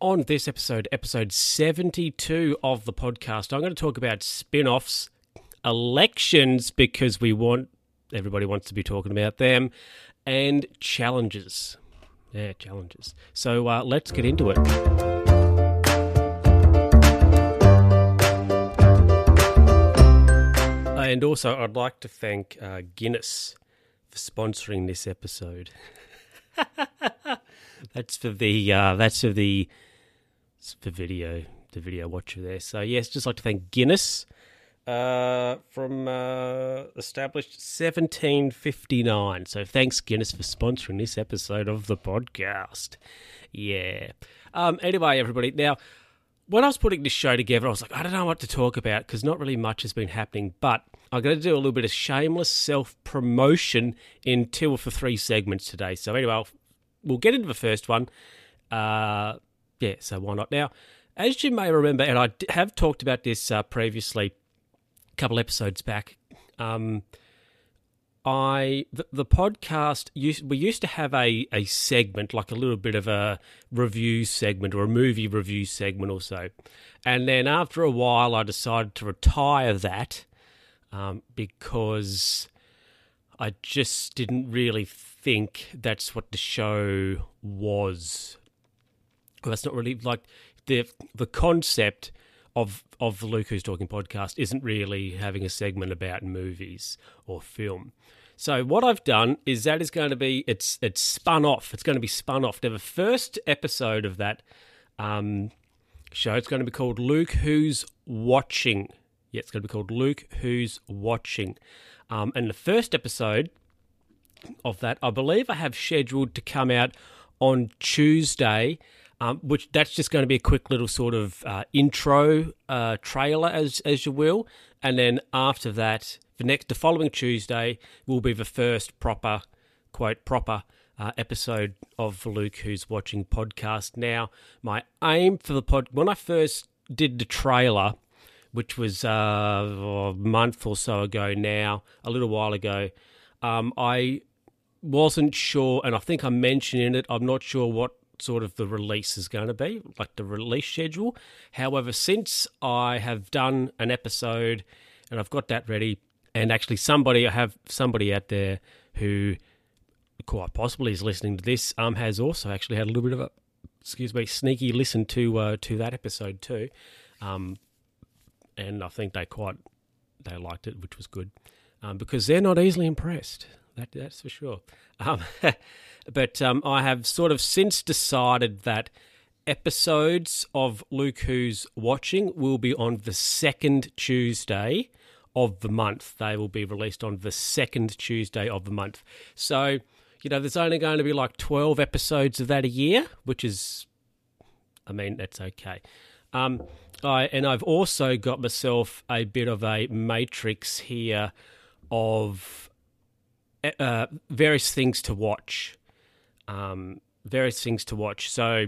on this episode, episode 72 of the podcast, I'm going to talk about spin offs, elections, because we want everybody wants to be talking about them, and challenges. Yeah, challenges. So uh, let's get into it. And also, I'd like to thank uh, Guinness for sponsoring this episode. that's for the uh, that's for the for video the video watcher there. So yes, just like to thank Guinness uh, from uh, established 1759. So thanks Guinness for sponsoring this episode of the podcast. Yeah. Um. Anyway, everybody. Now, when I was putting this show together, I was like, I don't know what to talk about because not really much has been happening. But I'm going to do a little bit of shameless self promotion in two or for three segments today. So anyway, I'll, we'll get into the first one. Uh, yeah, so why not? Now, as you may remember, and I have talked about this uh, previously, a couple episodes back. Um, I the, the podcast used, we used to have a a segment like a little bit of a review segment or a movie review segment or so, and then after a while I decided to retire that um, because I just didn't really think that's what the show was. That's not really like the the concept of of Luke Who's Talking podcast isn't really having a segment about movies or film. So what I've done is that is going to be it's it's spun off. It's going to be spun off. The first episode of that um, show it's going to be called Luke Who's Watching. Yeah, it's going to be called Luke Who's Watching. Um, and the first episode of that, I believe I have scheduled to come out on Tuesday um, which that's just going to be a quick little sort of uh, intro uh, trailer, as as you will, and then after that, the next the following Tuesday will be the first proper quote proper uh, episode of Luke Who's Watching podcast. Now, my aim for the pod when I first did the trailer, which was uh, a month or so ago now, a little while ago, um, I wasn't sure, and I think I mentioned in it. I'm not sure what sort of the release is going to be, like the release schedule. However, since I have done an episode and I've got that ready, and actually somebody I have somebody out there who quite possibly is listening to this um has also actually had a little bit of a excuse me sneaky listen to uh, to that episode too, um, and I think they quite they liked it, which was good, um, because they're not easily impressed. That that's for sure. Um, But um, I have sort of since decided that episodes of Luke Who's Watching will be on the second Tuesday of the month. They will be released on the second Tuesday of the month. So, you know, there's only going to be like 12 episodes of that a year, which is, I mean, that's okay. Um, I, and I've also got myself a bit of a matrix here of uh, various things to watch um, various things to watch. So,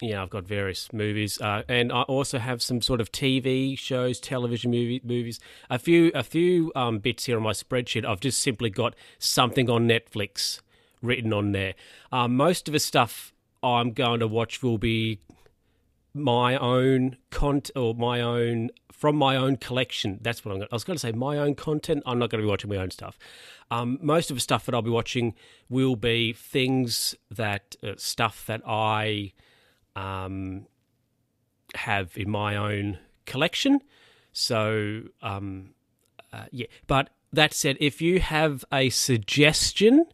yeah, I've got various movies, uh, and I also have some sort of TV shows, television movie, movies. A few, a few um, bits here on my spreadsheet. I've just simply got something on Netflix written on there. Um, most of the stuff I'm going to watch will be my own content or my own from my own collection. That's what I'm going. I was going to say my own content. I'm not going to be watching my own stuff. Um, most of the stuff that I'll be watching will be things that uh, stuff that I um, have in my own collection. So um, uh, yeah, but that said, if you have a suggestion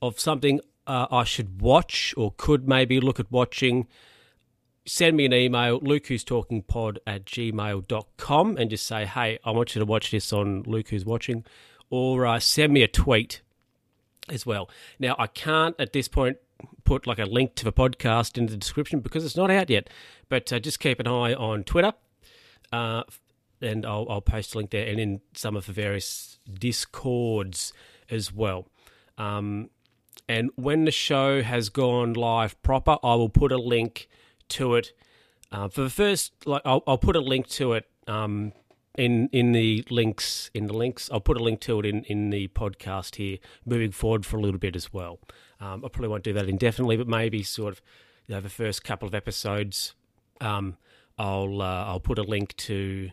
of something uh, I should watch or could maybe look at watching send me an email, Luke Who's Talking Pod at gmail.com, and just say, hey, I want you to watch this on Luke Who's Watching, or uh, send me a tweet as well. Now, I can't at this point put like a link to the podcast in the description because it's not out yet, but uh, just keep an eye on Twitter. Uh, and I'll, I'll post a link there and in some of the various discords as well. Um, and when the show has gone live proper, I will put a link to it. Uh, for the first, like I'll, I'll put a link to it um, in in the links in the links. I'll put a link to it in in the podcast here, moving forward for a little bit as well. Um, I probably won't do that indefinitely, but maybe sort of you know, the first couple of episodes, um, I'll uh, I'll put a link to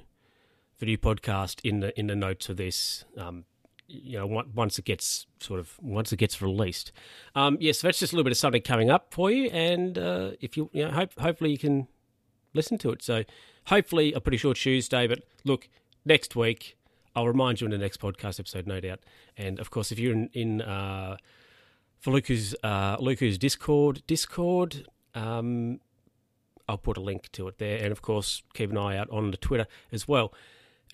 the new podcast in the in the notes of this. Um, you know, once it gets sort of once it gets released. Um, yes, so that's just a little bit of something coming up for you, and uh, if you, you know, hope, hopefully you can listen to it. So hopefully a pretty short Tuesday, but look, next week I'll remind you in the next podcast episode, no doubt. And of course, if you're in, in uh, for Luke Who's uh, Luke Who's Discord, Discord, um, I'll put a link to it there, and of course, keep an eye out on the Twitter as well.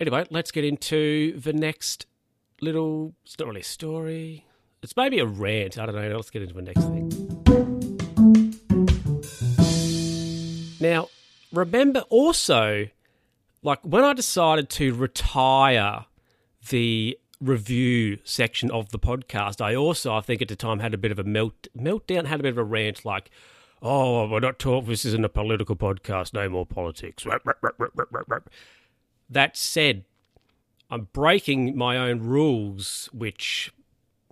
Anyway, let's get into the next little. It's not really a story. It's maybe a rant. I don't know. Let's get into the next thing. Now, remember also, like when I decided to retire the review section of the podcast, I also, I think at the time, had a bit of a melt meltdown, had a bit of a rant, like, "Oh, we're not talking. This isn't a political podcast. No more politics." That said, I'm breaking my own rules, which,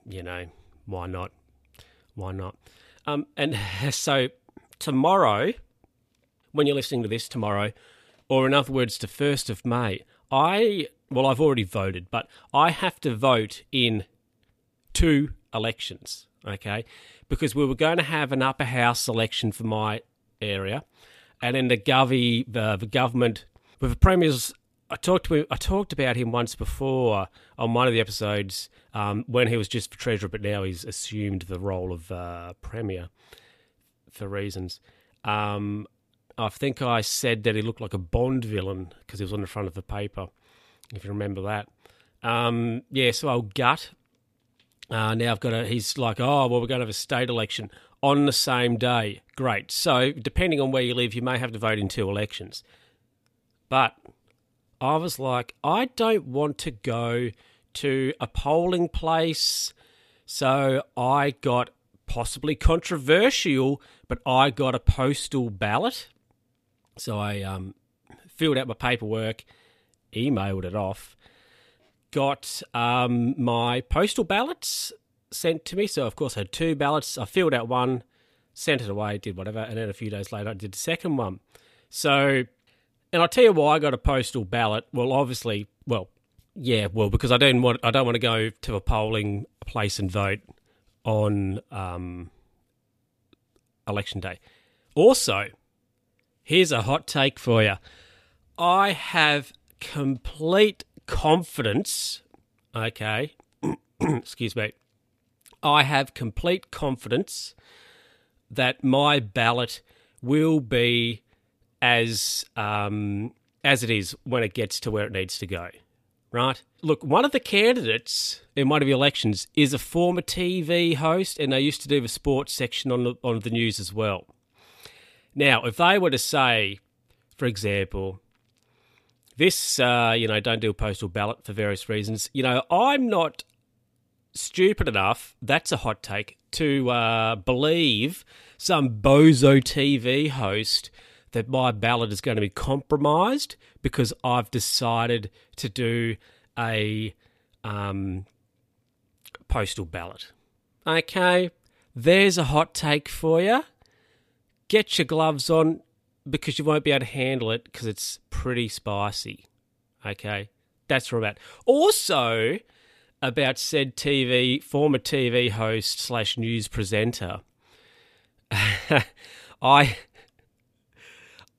you know, why not? Why not? Um, and so tomorrow, when you're listening to this tomorrow, or in other words, the 1st of May, I, well, I've already voted, but I have to vote in two elections, okay? Because we were going to have an upper house election for my area, and then the govy, the, the government, with the premier's I talked to I talked about him once before on one of the episodes um, when he was just treasurer, but now he's assumed the role of uh, premier for reasons. Um, I think I said that he looked like a Bond villain because he was on the front of the paper, if you remember that. Um, yeah, so I'll gut. Uh, now I've got a. He's like, oh well, we're going to have a state election on the same day. Great. So depending on where you live, you may have to vote in two elections. But I was like, I don't want to go to a polling place. So I got possibly controversial, but I got a postal ballot. So I um, filled out my paperwork, emailed it off, got um, my postal ballots sent to me. So, of course, I had two ballots. I filled out one, sent it away, did whatever. And then a few days later, I did the second one. So and I'll tell you why I got a postal ballot. Well, obviously, well, yeah, well, because I don't want I don't want to go to a polling place and vote on um, election day. Also, here's a hot take for you. I have complete confidence. Okay, excuse me. I have complete confidence that my ballot will be as um, as it is when it gets to where it needs to go. Right? Look, one of the candidates in one of the elections is a former TV host, and they used to do the sports section on the, on the news as well. Now, if they were to say, for example, this, uh, you know, don't do a postal ballot for various reasons, you know, I'm not stupid enough, that's a hot take, to uh, believe some bozo TV host that my ballot is going to be compromised because I've decided to do a um, postal ballot. Okay, there's a hot take for you. Get your gloves on because you won't be able to handle it because it's pretty spicy. Okay, that's what about. Also, about said TV, former TV host slash news presenter. I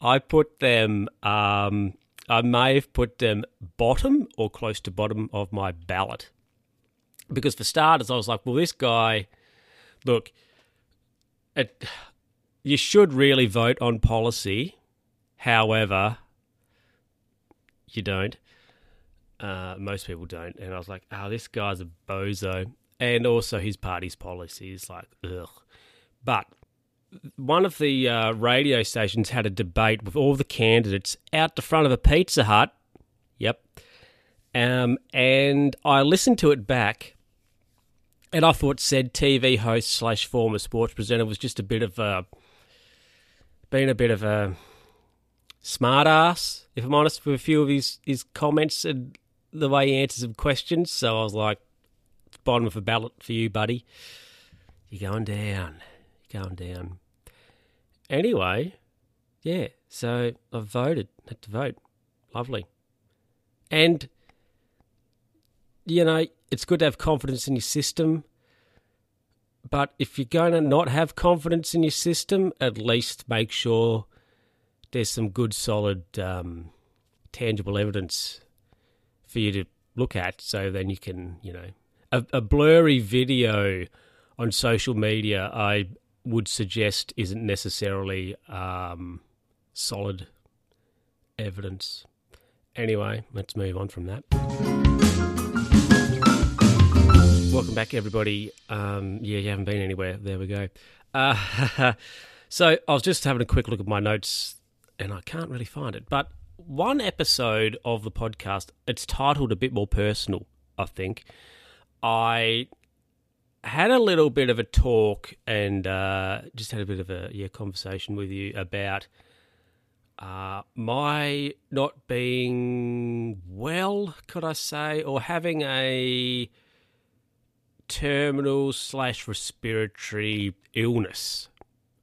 I put them. Um, I may have put them bottom or close to bottom of my ballot because for starters, I was like, well, this guy, look, it, you should really vote on policy. However, you don't. Uh, most people don't. And I was like, oh, this guy's a bozo. And also his party's policy is like, ugh. But one of the uh, radio stations had a debate with all the candidates out the front of a Pizza Hut. Yep. Um, and I listened to it back, and I thought said TV host slash former sports presenter was just a bit of a, being a bit of a smart ass, if I'm honest, with a few of his, his comments and the way he answers some questions. So I was like, bottom of a ballot for you, buddy. You're going down. You're going down. Anyway, yeah. So I voted. Had to vote. Lovely. And you know, it's good to have confidence in your system. But if you're going to not have confidence in your system, at least make sure there's some good, solid, um, tangible evidence for you to look at. So then you can, you know, a, a blurry video on social media, I would suggest isn't necessarily um, solid evidence. Anyway, let's move on from that. Welcome back, everybody. Um, yeah, you haven't been anywhere. There we go. Uh, so I was just having a quick look at my notes, and I can't really find it. But one episode of the podcast, it's titled a bit more personal. I think I had a little bit of a talk and uh, just had a bit of a yeah conversation with you about uh, my not being well, could I say, or having a terminal slash respiratory illness.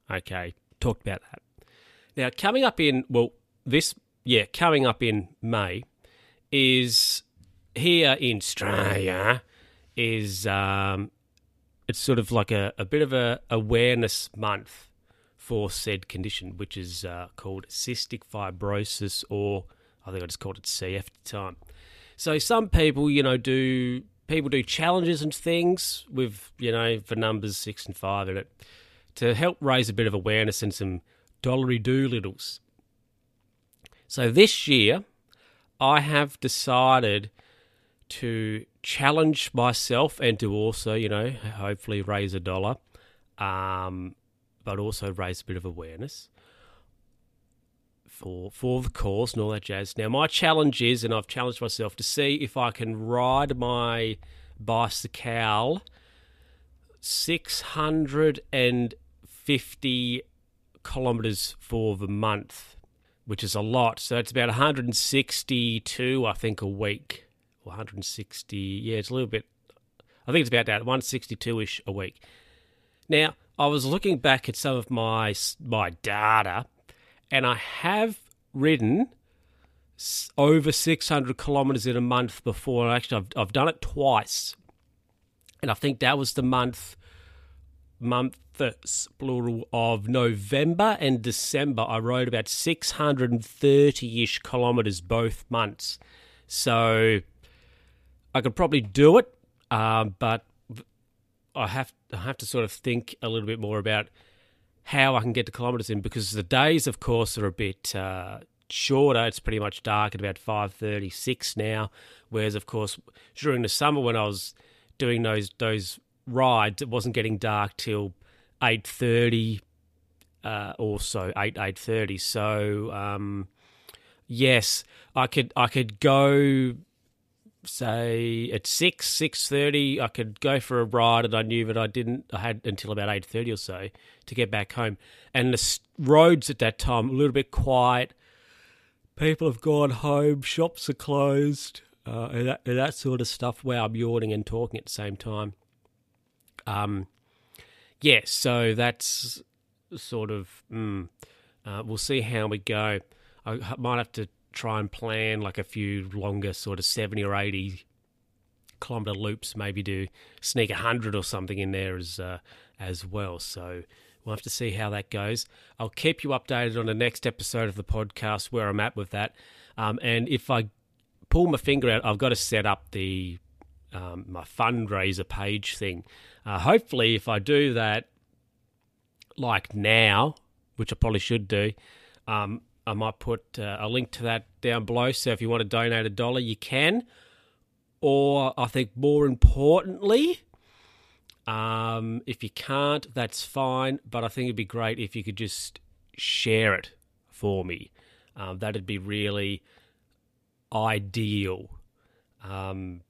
Okay, talked about that. Now, coming up in, well, this, yeah, coming up in May is here in Australia is, um, it's sort of like a, a bit of a awareness month for said condition, which is uh, called cystic fibrosis, or I think I just called it CF at the time. So some people, you know, do people do challenges and things with, you know, for numbers six and five in it to help raise a bit of awareness and some dollary doolittles. So this year, I have decided to challenge myself and to also, you know, hopefully raise a dollar, um, but also raise a bit of awareness for for the cause and all that jazz. Now my challenge is, and I've challenged myself to see if I can ride my bicycle six hundred and fifty kilometers for the month, which is a lot. So it's about 162, I think, a week. Or 160, yeah, it's a little bit. I think it's about that 162 ish a week. Now, I was looking back at some of my my data and I have ridden over 600 kilometers in a month before. Actually, I've, I've done it twice. And I think that was the month, months plural of November and December. I rode about 630 ish kilometers both months. So I could probably do it, um, but I have I have to sort of think a little bit more about how I can get the kilometres in because the days, of course, are a bit uh, shorter. It's pretty much dark at about five thirty six now. Whereas, of course, during the summer when I was doing those those rides, it wasn't getting dark till eight thirty uh, or so, eight eight thirty. So um, yes, I could I could go say at six six thirty, I could go for a ride, and I knew that I didn't. I had until about eight thirty or so to get back home, and the roads at that time a little bit quiet. People have gone home, shops are closed, uh, and, that, and that sort of stuff. Where I'm yawning and talking at the same time. Um, yeah, so that's sort of. Mm, uh, we'll see how we go. I might have to try and plan like a few longer sort of 70 or 80 kilometer loops maybe do sneak a 100 or something in there as uh, as well. So we'll have to see how that goes. I'll keep you updated on the next episode of the podcast where i'm at with that. Um, and if i pull my finger out i've got to set up the um, my fundraiser page thing. Uh, hopefully if i do that like now which i probably should do um, I might put uh, a link to that down below. So if you want to donate a dollar, you can. Or I think more importantly, um, if you can't, that's fine. But I think it'd be great if you could just share it for me. Um, that'd be really ideal. Um,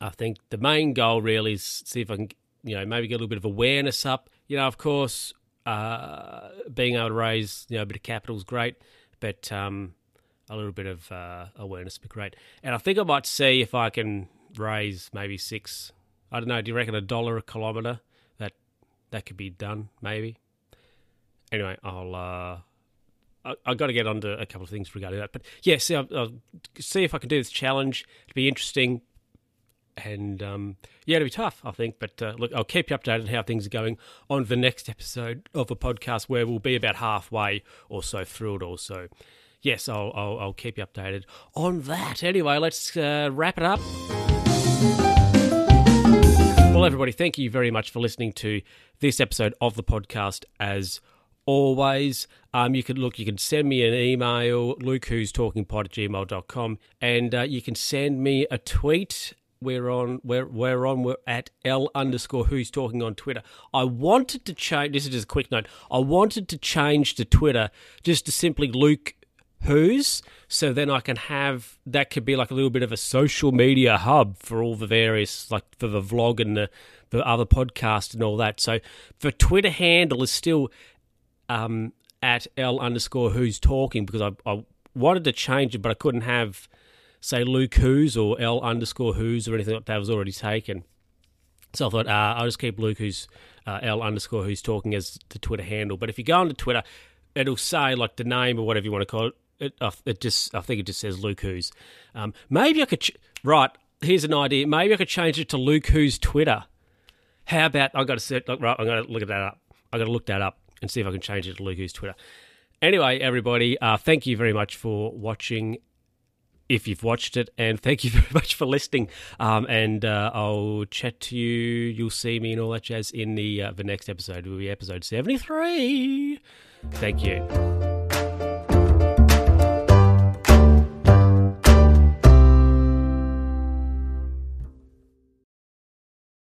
I think the main goal really is see if I can, you know, maybe get a little bit of awareness up. You know, of course, uh, being able to raise you know a bit of capital is great, but um, a little bit of uh, awareness would be great. And I think I might see if I can raise maybe six. I don't know. Do you reckon a dollar a kilometre? That that could be done, maybe. anyway, I'll. Uh, I, I got to get onto a couple of things regarding that, but yeah, see, I'll, I'll see if I can do this challenge. It'll be interesting, and um, yeah, it'll be tough, I think. But uh, look, I'll keep you updated on how things are going on the next episode of a podcast, where we'll be about halfway or so through it. Also, yes, I'll I'll, I'll keep you updated on that. Anyway, let's uh, wrap it up. Well, everybody, thank you very much for listening to this episode of the podcast. As always, um, you can look, you can send me an email, luke who's talking pod at gmail.com, and uh, you can send me a tweet. We're on, we're, we're on, we're at L underscore who's talking on Twitter. I wanted to change, this is just a quick note, I wanted to change to Twitter just to simply Luke who's so then I can have that could be like a little bit of a social media hub for all the various like for the vlog and the, the other podcast and all that. So the Twitter handle is still um, at L underscore who's talking because I, I wanted to change it but I couldn't have say Luke who's or L underscore who's or anything like that was already taken. So I thought uh, I'll just keep Luke who's uh, L underscore who's talking as the Twitter handle. But if you go onto Twitter, it'll say like the name or whatever you want to call it it, it just I think it just says Luke Who's. Um, maybe I could ch- right. Here's an idea. Maybe I could change it to Luke Who's Twitter. How about I got to set look right? I'm going to look at that up. I got to look that up and see if I can change it to Luke Who's Twitter. Anyway, everybody, uh, thank you very much for watching. If you've watched it, and thank you very much for listening. Um, and uh, I'll chat to you. You'll see me and all that jazz in the uh, the next episode. Will be episode seventy three. Thank you.